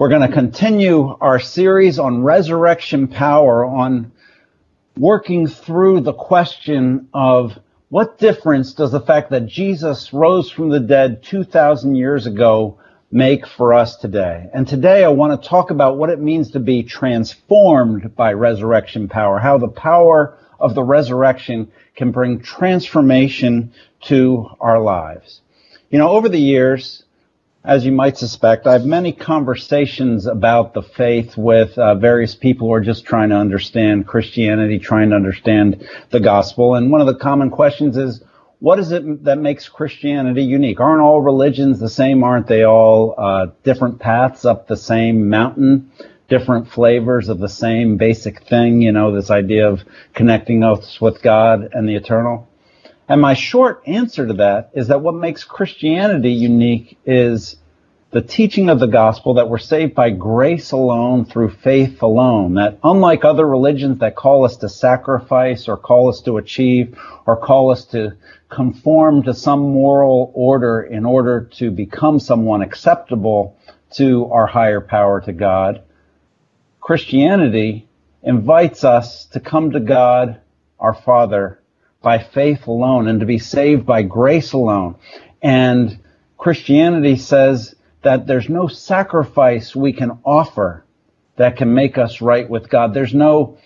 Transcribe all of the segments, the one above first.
We're going to continue our series on resurrection power, on working through the question of what difference does the fact that Jesus rose from the dead 2,000 years ago make for us today? And today I want to talk about what it means to be transformed by resurrection power, how the power of the resurrection can bring transformation to our lives. You know, over the years, as you might suspect, I have many conversations about the faith with uh, various people who are just trying to understand Christianity, trying to understand the gospel. And one of the common questions is, what is it that makes Christianity unique? Aren't all religions the same? Aren't they all uh, different paths up the same mountain? Different flavors of the same basic thing, you know, this idea of connecting us with God and the eternal. And my short answer to that is that what makes Christianity unique is the teaching of the gospel that we're saved by grace alone through faith alone. That unlike other religions that call us to sacrifice or call us to achieve or call us to conform to some moral order in order to become someone acceptable to our higher power, to God, Christianity invites us to come to God, our Father, by faith alone and to be saved by grace alone. And Christianity says that there's no sacrifice we can offer that can make us right with God. There's no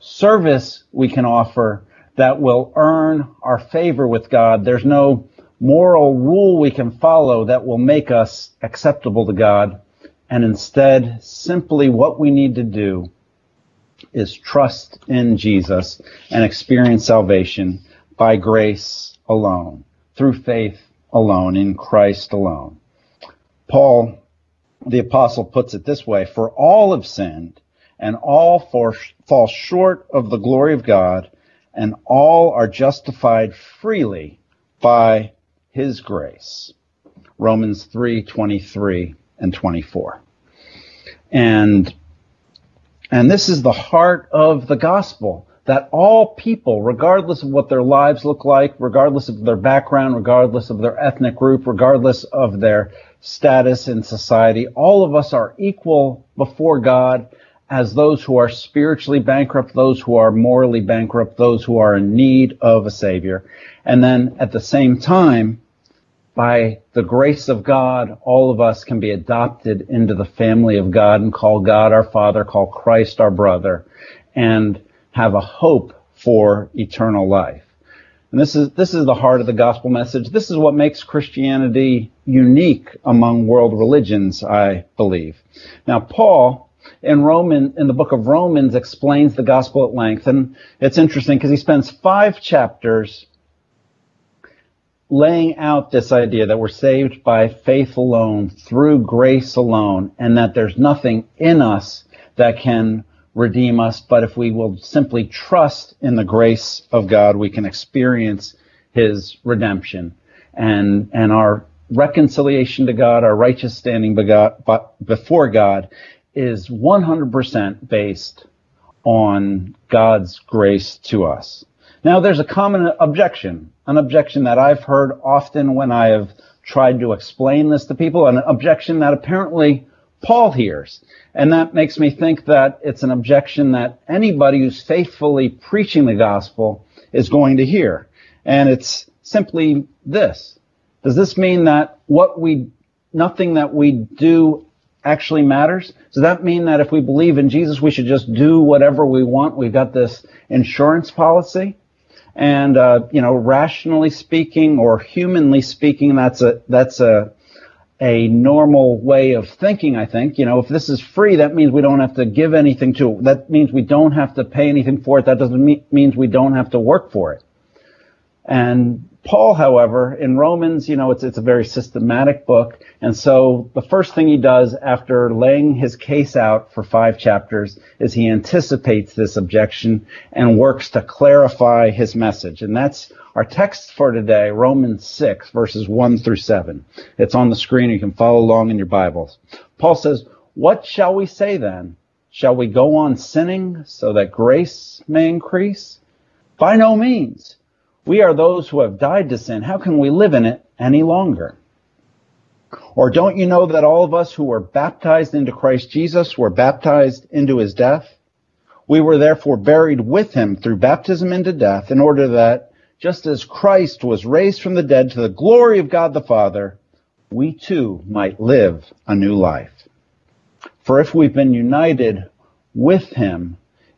service we can offer that will earn our favor with God. There's no moral rule we can follow that will make us acceptable to God. And instead, simply what we need to do is trust in Jesus and experience salvation by grace alone, through faith alone, in Christ alone. Paul, the apostle, puts it this way For all have sinned, and all for, fall short of the glory of God, and all are justified freely by his grace. Romans 3 23 and 24. And and this is the heart of the gospel that all people, regardless of what their lives look like, regardless of their background, regardless of their ethnic group, regardless of their status in society, all of us are equal before God as those who are spiritually bankrupt, those who are morally bankrupt, those who are in need of a savior. And then at the same time, by the grace of God, all of us can be adopted into the family of God and call God our Father, call Christ our brother, and have a hope for eternal life. And this is, this is the heart of the gospel message. This is what makes Christianity unique among world religions, I believe. Now, Paul, in Roman, in the book of Romans, explains the gospel at length. And it's interesting because he spends five chapters laying out this idea that we're saved by faith alone, through grace alone, and that there's nothing in us that can redeem us, but if we will simply trust in the grace of God, we can experience his redemption and, and our reconciliation to God, our righteous standing before God is 100% based on God's grace to us. Now, there's a common objection, an objection that I've heard often when I have tried to explain this to people, an objection that apparently Paul hears. And that makes me think that it's an objection that anybody who's faithfully preaching the gospel is going to hear. And it's simply this. Does this mean that what we, nothing that we do actually matters? Does that mean that if we believe in Jesus, we should just do whatever we want? We've got this insurance policy? And, uh, you know, rationally speaking or humanly speaking, that's a, that's a, a normal way of thinking, I think. You know, if this is free, that means we don't have to give anything to it. That means we don't have to pay anything for it. That doesn't mean, means we don't have to work for it. And Paul, however, in Romans, you know, it's, it's a very systematic book. And so the first thing he does after laying his case out for five chapters is he anticipates this objection and works to clarify his message. And that's our text for today, Romans 6, verses 1 through 7. It's on the screen. You can follow along in your Bibles. Paul says, What shall we say then? Shall we go on sinning so that grace may increase? By no means. We are those who have died to sin. How can we live in it any longer? Or don't you know that all of us who were baptized into Christ Jesus were baptized into his death? We were therefore buried with him through baptism into death in order that just as Christ was raised from the dead to the glory of God the Father, we too might live a new life. For if we've been united with him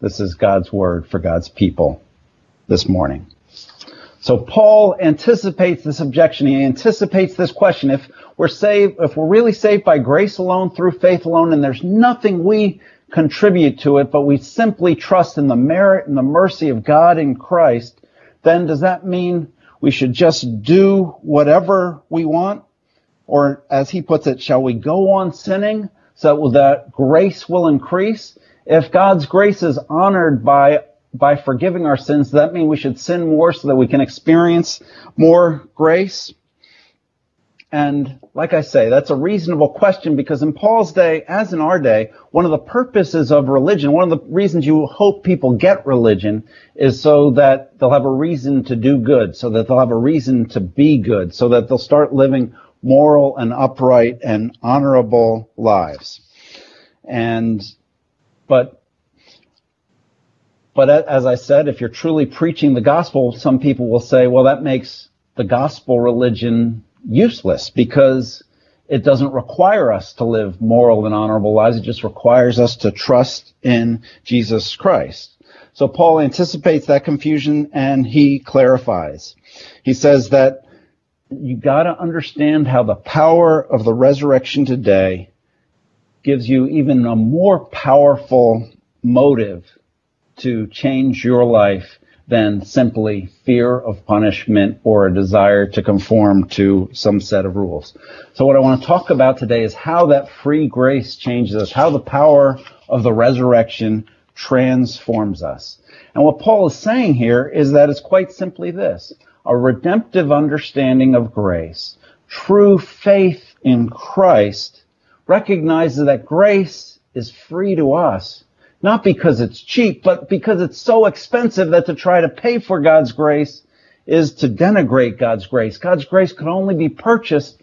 This is God's word for God's people this morning. So Paul anticipates this objection. He anticipates this question. If we're saved, if we're really saved by grace alone, through faith alone, and there's nothing we contribute to it, but we simply trust in the merit and the mercy of God in Christ, then does that mean we should just do whatever we want? Or as he puts it, shall we go on sinning so that grace will increase? If God's grace is honored by by forgiving our sins, that mean we should sin more so that we can experience more grace? And like I say, that's a reasonable question because in Paul's day, as in our day, one of the purposes of religion, one of the reasons you hope people get religion is so that they'll have a reason to do good, so that they'll have a reason to be good, so that they'll start living moral and upright and honorable lives. And, but, but as I said, if you're truly preaching the gospel, some people will say, well, that makes the gospel religion useless because it doesn't require us to live moral and honorable lives. It just requires us to trust in Jesus Christ. So Paul anticipates that confusion and he clarifies. He says that you gotta understand how the power of the resurrection today gives you even a more powerful motive to change your life than simply fear of punishment or a desire to conform to some set of rules. So what I want to talk about today is how that free grace changes us, how the power of the resurrection transforms us. And what Paul is saying here is that it's quite simply this. A redemptive understanding of grace, true faith in Christ, recognizes that grace is free to us not because it's cheap, but because it's so expensive that to try to pay for God's grace is to denigrate God's grace. God's grace can only be purchased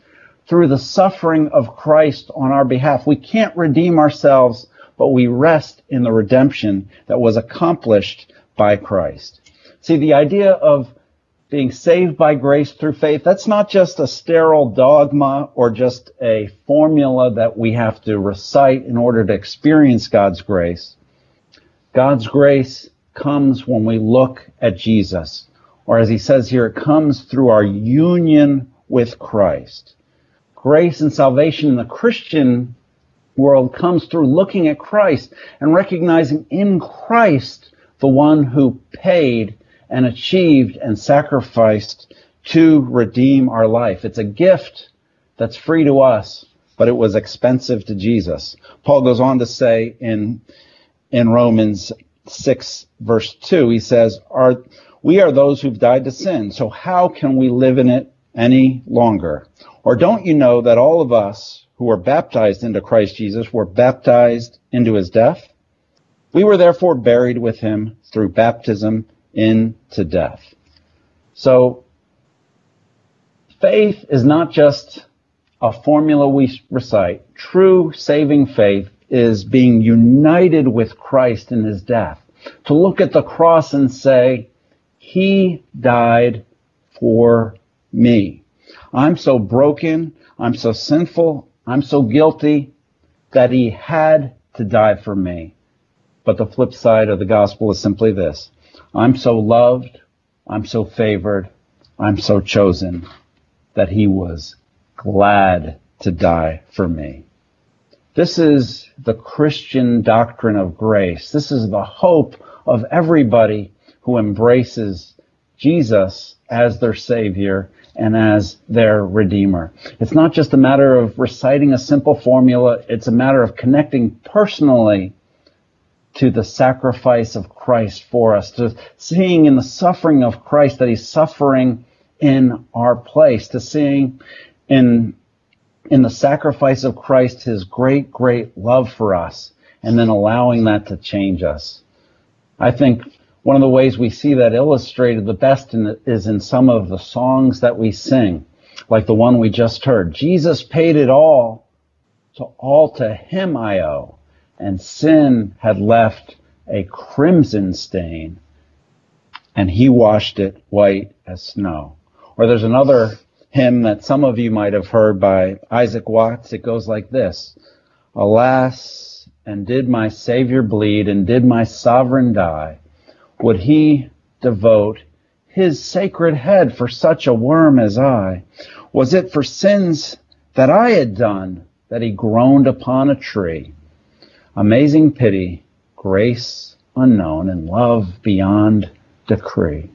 through the suffering of Christ on our behalf. We can't redeem ourselves, but we rest in the redemption that was accomplished by Christ. See, the idea of being saved by grace through faith, that's not just a sterile dogma or just a formula that we have to recite in order to experience God's grace. God's grace comes when we look at Jesus. Or as he says here, it comes through our union with Christ. Grace and salvation in the Christian world comes through looking at Christ and recognizing in Christ the one who paid and achieved and sacrificed to redeem our life. It's a gift that's free to us, but it was expensive to Jesus. Paul goes on to say in in Romans 6 verse 2, he says, are, we are those who've died to sin, so how can we live in it any longer? Or don't you know that all of us who were baptized into Christ Jesus were baptized into his death? We were therefore buried with him through baptism into death. So, faith is not just a formula we recite. True saving faith is being united with Christ in his death. To look at the cross and say, he died for me. I'm so broken. I'm so sinful. I'm so guilty that he had to die for me. But the flip side of the gospel is simply this. I'm so loved. I'm so favored. I'm so chosen that he was glad to die for me. This is the Christian doctrine of grace. This is the hope of everybody who embraces Jesus as their Savior and as their Redeemer. It's not just a matter of reciting a simple formula, it's a matter of connecting personally to the sacrifice of Christ for us, to seeing in the suffering of Christ that He's suffering in our place, to seeing in, in the sacrifice of Christ His great, great love for us, and then allowing that to change us. I think one of the ways we see that illustrated the best in, is in some of the songs that we sing, like the one we just heard. Jesus paid it all, so all to him I owe, and sin had left a crimson stain, and he washed it white as snow. Or there's another hymn that some of you might have heard by Isaac Watts. It goes like this. Alas, and did my Savior bleed, and did my sovereign die, would he devote his sacred head for such a worm as I? Was it for sins that I had done that he groaned upon a tree? Amazing pity, grace unknown, and love beyond decree.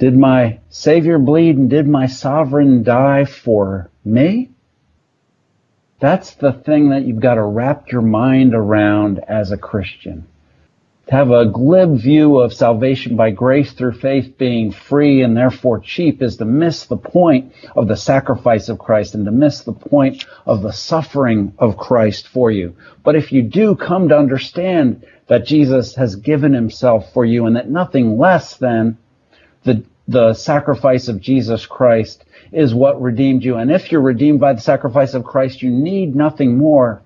Did my Savior bleed and did my sovereign die for me? That's the thing that you've got to wrap your mind around as a Christian to have a glib view of salvation by grace through faith being free and therefore cheap is to miss the point of the sacrifice of Christ and to miss the point of the suffering of Christ for you. But if you do come to understand that Jesus has given himself for you and that nothing less than the, the sacrifice of Jesus Christ is what redeemed you, and if you're redeemed by the sacrifice of Christ, you need nothing more,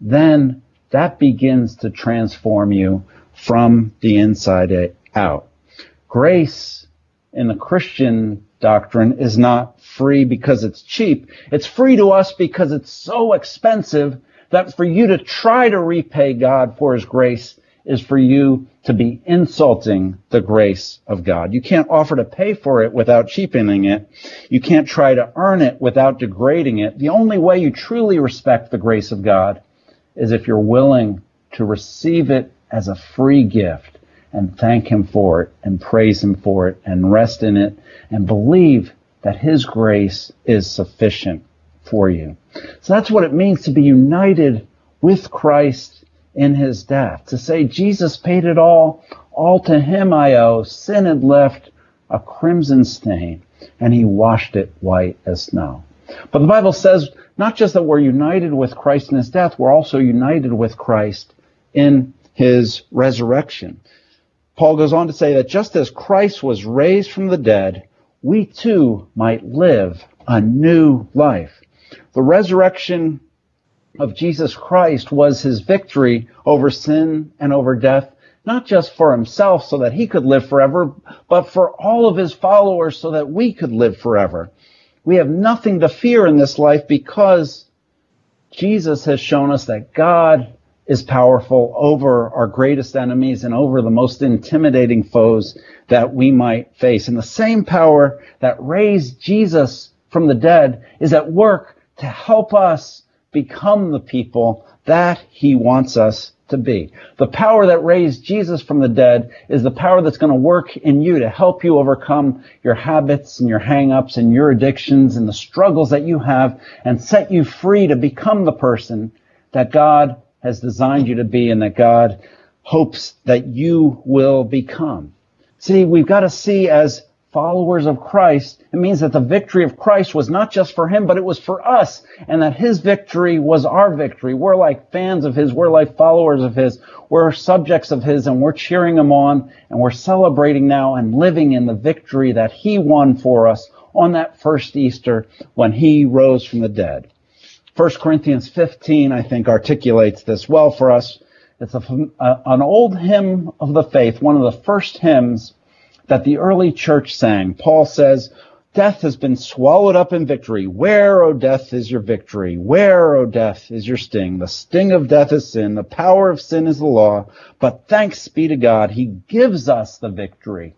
then that begins to transform you from the inside out. Grace in the Christian doctrine is not free because it's cheap. It's free to us because it's so expensive that for you to try to repay God for his grace is for you to be insulting the grace of God. You can't offer to pay for it without cheapening it. You can't try to earn it without degrading it. The only way you truly respect the grace of God is if you're willing to receive it as a free gift and thank Him for it and praise Him for it and rest in it and believe that His grace is sufficient for you. So that's what it means to be united with Christ in His death. To say Jesus paid it all, all to Him I owe. Sin had left a crimson stain and He washed it white as snow. But the Bible says not just that we're united with Christ in His death, we're also united with Christ in his resurrection. Paul goes on to say that just as Christ was raised from the dead, we too might live a new life. The resurrection of Jesus Christ was his victory over sin and over death, not just for himself so that he could live forever, but for all of his followers so that we could live forever. We have nothing to fear in this life because Jesus has shown us that God is powerful over our greatest enemies and over the most intimidating foes that we might face. And the same power that raised Jesus from the dead is at work to help us become the people that he wants us to be. The power that raised Jesus from the dead is the power that's going to work in you to help you overcome your habits and your hangups and your addictions and the struggles that you have and set you free to become the person that God has designed you to be and that God hopes that you will become. See, we've got to see as followers of Christ, it means that the victory of Christ was not just for him, but it was for us, and that his victory was our victory. We're like fans of his, we're like followers of his, we're subjects of his, and we're cheering him on, and we're celebrating now and living in the victory that he won for us on that first Easter when he rose from the dead. 1 Corinthians 15, I think, articulates this well for us. It's a, an old hymn of the faith, one of the first hymns that the early church sang. Paul says, Death has been swallowed up in victory. Where, O death, is your victory? Where, O death, is your sting? The sting of death is sin. The power of sin is the law. But thanks be to God, He gives us the victory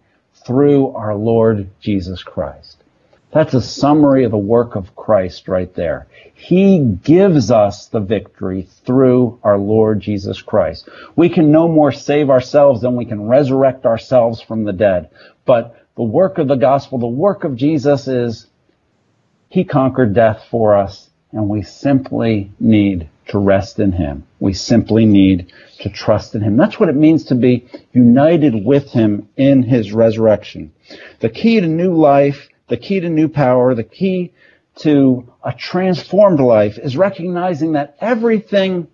through our Lord Jesus Christ. That's a summary of the work of Christ right there. He gives us the victory through our Lord Jesus Christ. We can no more save ourselves than we can resurrect ourselves from the dead. But the work of the gospel, the work of Jesus is He conquered death for us and we simply need to rest in Him. We simply need to trust in Him. That's what it means to be united with Him in His resurrection. The key to new life the key to new power, the key to a transformed life is recognizing that everything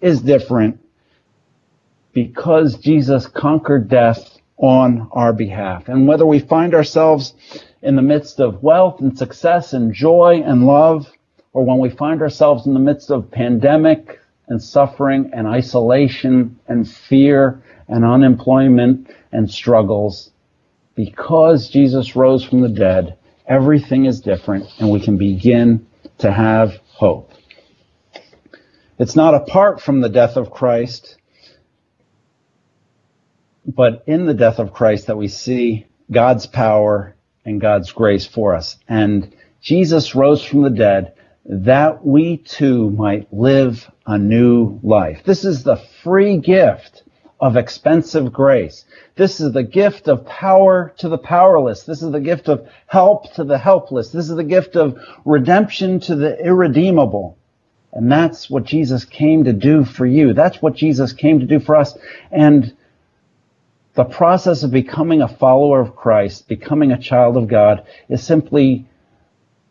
is different because Jesus conquered death on our behalf. And whether we find ourselves in the midst of wealth and success and joy and love, or when we find ourselves in the midst of pandemic and suffering and isolation and fear and unemployment and struggles, because Jesus rose from the dead, everything is different and we can begin to have hope. It's not apart from the death of Christ, but in the death of Christ that we see God's power and God's grace for us. And Jesus rose from the dead that we too might live a new life. This is the free gift of expensive grace. This is the gift of power to the powerless. This is the gift of help to the helpless. This is the gift of redemption to the irredeemable. And that's what Jesus came to do for you. That's what Jesus came to do for us. And the process of becoming a follower of Christ, becoming a child of God, is simply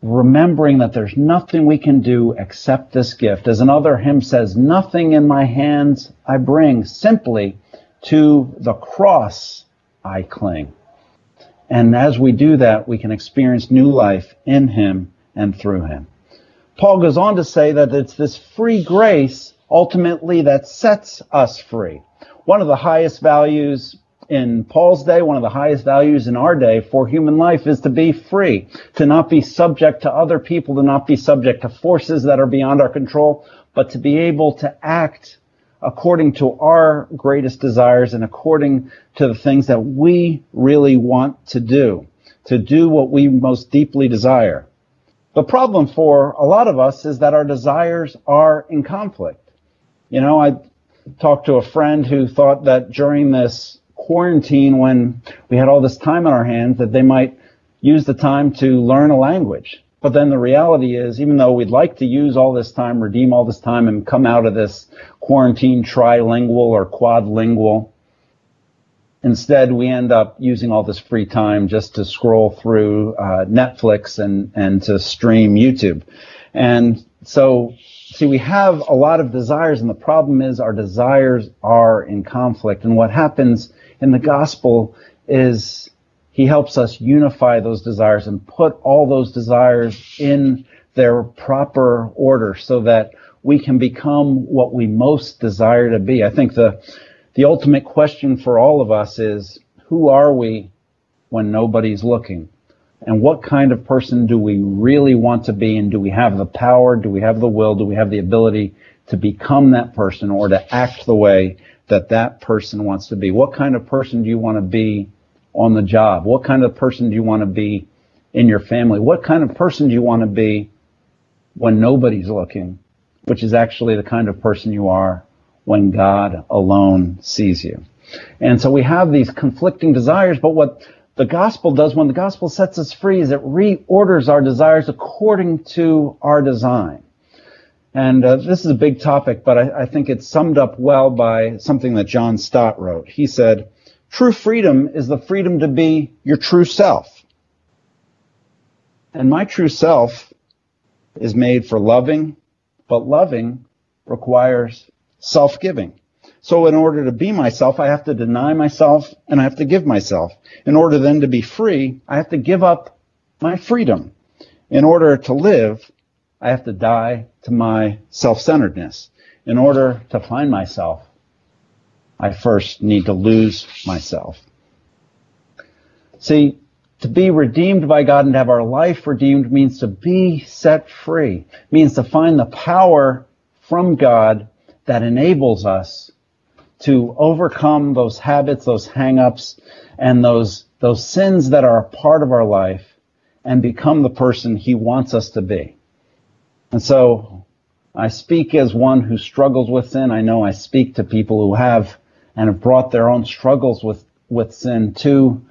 remembering that there's nothing we can do except this gift. As another hymn says, nothing in my hands I bring, simply to the cross I cling. And as we do that, we can experience new life in Him and through Him. Paul goes on to say that it's this free grace ultimately that sets us free. One of the highest values in Paul's day, one of the highest values in our day for human life is to be free, to not be subject to other people, to not be subject to forces that are beyond our control, but to be able to act according to our greatest desires and according to the things that we really want to do, to do what we most deeply desire. The problem for a lot of us is that our desires are in conflict. You know, I talked to a friend who thought that during this quarantine, when we had all this time on our hands, that they might use the time to learn a language. But then the reality is, even though we'd like to use all this time, redeem all this time, and come out of this quarantine trilingual or quadlingual, instead we end up using all this free time just to scroll through uh, Netflix and, and to stream YouTube. And so, see, we have a lot of desires, and the problem is our desires are in conflict. And what happens in the gospel is he helps us unify those desires and put all those desires in their proper order so that we can become what we most desire to be. I think the, the ultimate question for all of us is, who are we when nobody's looking? And what kind of person do we really want to be? And do we have the power? Do we have the will? Do we have the ability to become that person or to act the way that that person wants to be? What kind of person do you want to be on the job? What kind of person do you want to be in your family? What kind of person do you want to be when nobody's looking? Which is actually the kind of person you are when God alone sees you. And so we have these conflicting desires, but what the gospel does when the gospel sets us free is it reorders our desires according to our design. And uh, this is a big topic, but I, I think it's summed up well by something that John Stott wrote. He said, True freedom is the freedom to be your true self. And my true self is made for loving, but loving requires self-giving. So in order to be myself, I have to deny myself and I have to give myself. In order then to be free, I have to give up my freedom. In order to live, I have to die to my self-centeredness. In order to find myself, I first need to lose myself. See, to be redeemed by God and to have our life redeemed means to be set free, means to find the power from God that enables us to overcome those habits, those hang-ups, and those, those sins that are a part of our life and become the person he wants us to be. And so I speak as one who struggles with sin. I know I speak to people who have and have brought their own struggles with, with sin to,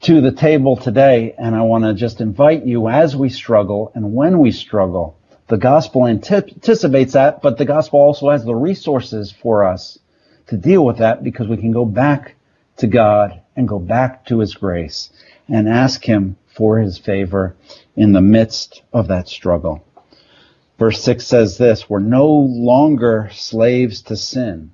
to the table today. And I want to just invite you as we struggle and when we struggle. The gospel anticipates that, but the gospel also has the resources for us to deal with that because we can go back to God and go back to his grace and ask him for his favor in the midst of that struggle. Verse 6 says this, we're no longer slaves to sin.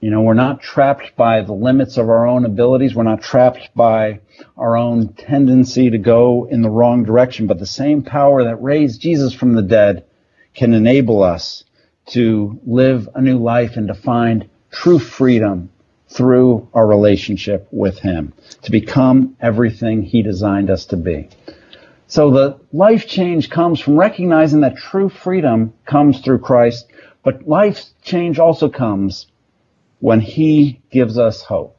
You know, we're not trapped by the limits of our own abilities. We're not trapped by our own tendency to go in the wrong direction, but the same power that raised Jesus from the dead can enable us to live a new life and to find true freedom through our relationship with Him, to become everything He designed us to be. So the life change comes from recognizing that true freedom comes through Christ, but life change also comes when He gives us hope.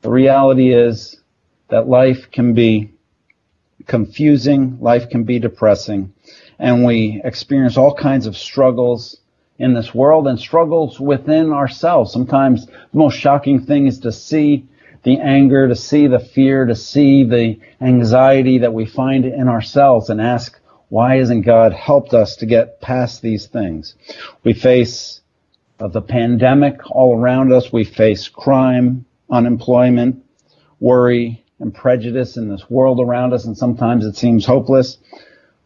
The reality is that life can be confusing, life can be depressing, and we experience all kinds of struggles in this world and struggles within ourselves. Sometimes the most shocking thing is to see the anger, to see the fear, to see the anxiety that we find in ourselves and ask, why hasn't God helped us to get past these things? We face uh, the pandemic all around us. We face crime, unemployment, worry, and prejudice in this world around us, and sometimes it seems hopeless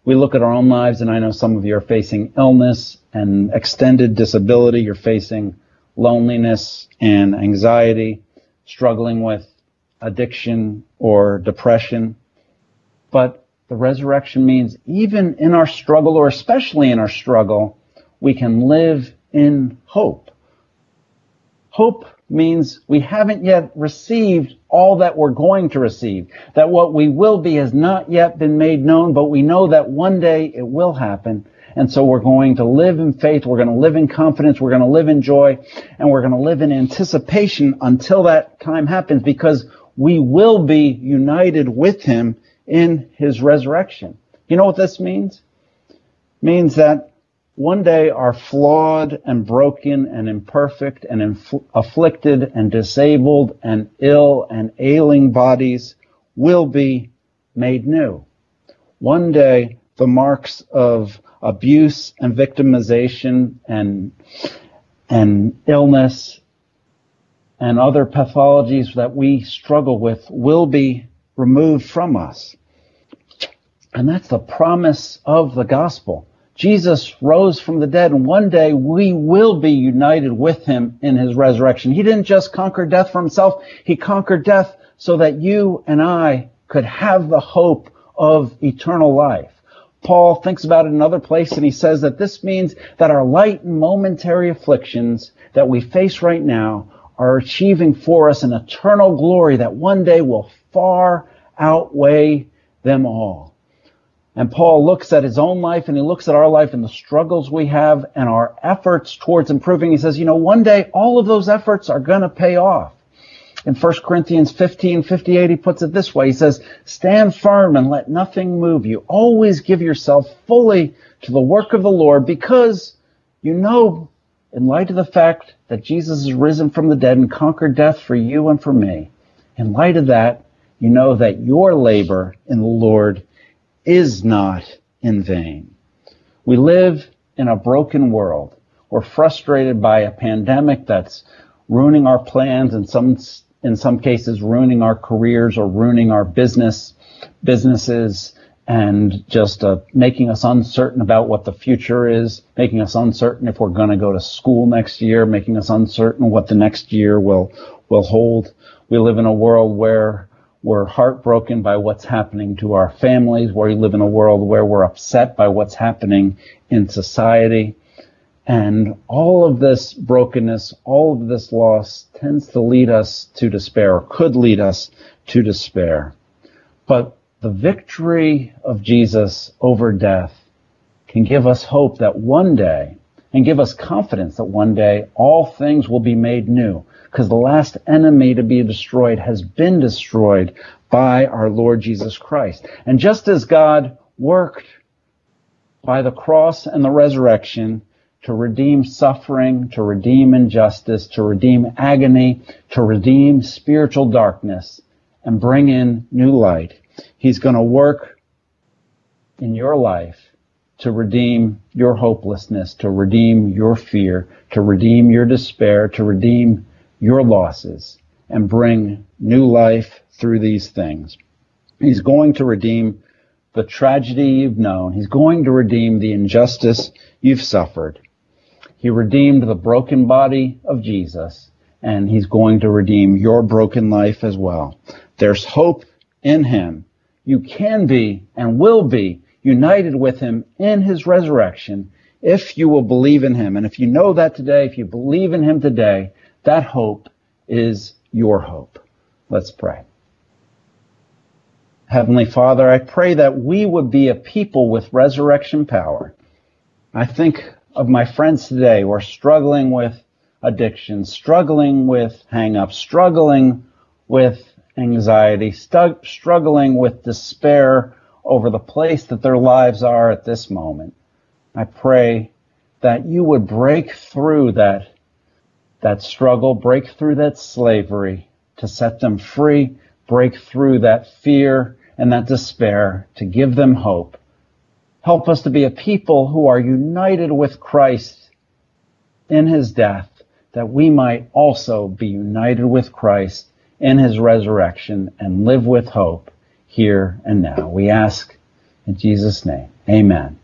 we look at our own lives, and I know some of you are facing illness and extended disability. You're facing loneliness and anxiety, struggling with addiction or depression. But the resurrection means even in our struggle, or especially in our struggle, we can live in hope. Hope means we haven't yet received all that we're going to receive. That what we will be has not yet been made known, but we know that one day it will happen. And so we're going to live in faith, we're going to live in confidence, we're going to live in joy, and we're going to live in anticipation until that time happens because we will be united with Him in His resurrection. You know what this means? It means that one day our flawed and broken and imperfect and afflicted and disabled and ill and ailing bodies will be made new. One day the marks of abuse and victimization and, and illness and other pathologies that we struggle with will be removed from us. And that's the promise of the gospel. Jesus rose from the dead, and one day we will be united with him in his resurrection. He didn't just conquer death for himself, he conquered death so that you and I could have the hope of eternal life. Paul thinks about it in another place and he says that this means that our light momentary afflictions that we face right now are achieving for us an eternal glory that one day will far outweigh them all. And Paul looks at his own life and he looks at our life and the struggles we have and our efforts towards improving. He says, you know, one day all of those efforts are going to pay off. In 1 Corinthians 15, 58, he puts it this way. He says, stand firm and let nothing move you. Always give yourself fully to the work of the Lord because you know, in light of the fact that Jesus is risen from the dead and conquered death for you and for me, in light of that, you know that your labor in the Lord is not in vain. We live in a broken world. We're frustrated by a pandemic that's ruining our plans and some in some cases ruining our careers or ruining our business businesses and just uh, making us uncertain about what the future is, making us uncertain if we're going to go to school next year, making us uncertain what the next year will will hold. We live in a world where we're heartbroken by what's happening to our families. Where we live in a world where we're upset by what's happening in society. And all of this brokenness, all of this loss tends to lead us to despair, or could lead us to despair. But the victory of Jesus over death can give us hope that one day, and give us confidence that one day all things will be made new because the last enemy to be destroyed has been destroyed by our Lord Jesus Christ. And just as God worked by the cross and the resurrection to redeem suffering, to redeem injustice, to redeem agony, to redeem spiritual darkness, and bring in new light, He's going to work in your life to redeem your hopelessness, to redeem your fear, to redeem your despair, to redeem your losses, and bring new life through these things. He's going to redeem the tragedy you've known. He's going to redeem the injustice you've suffered. He redeemed the broken body of Jesus, and he's going to redeem your broken life as well. There's hope in him. You can be and will be united with him in his resurrection if you will believe in him. And if you know that today, if you believe in him today, that hope is your hope. Let's pray. Heavenly Father, I pray that we would be a people with resurrection power. I think of my friends today who are struggling with addiction, struggling with hang-ups, struggling with anxiety, stu- struggling with despair over the place that their lives are at this moment. I pray that you would break through that, that struggle, break through that slavery to set them free, break through that fear and that despair to give them hope. Help us to be a people who are united with Christ in his death, that we might also be united with Christ in his resurrection and live with hope here and now. We ask in Jesus' name. Amen.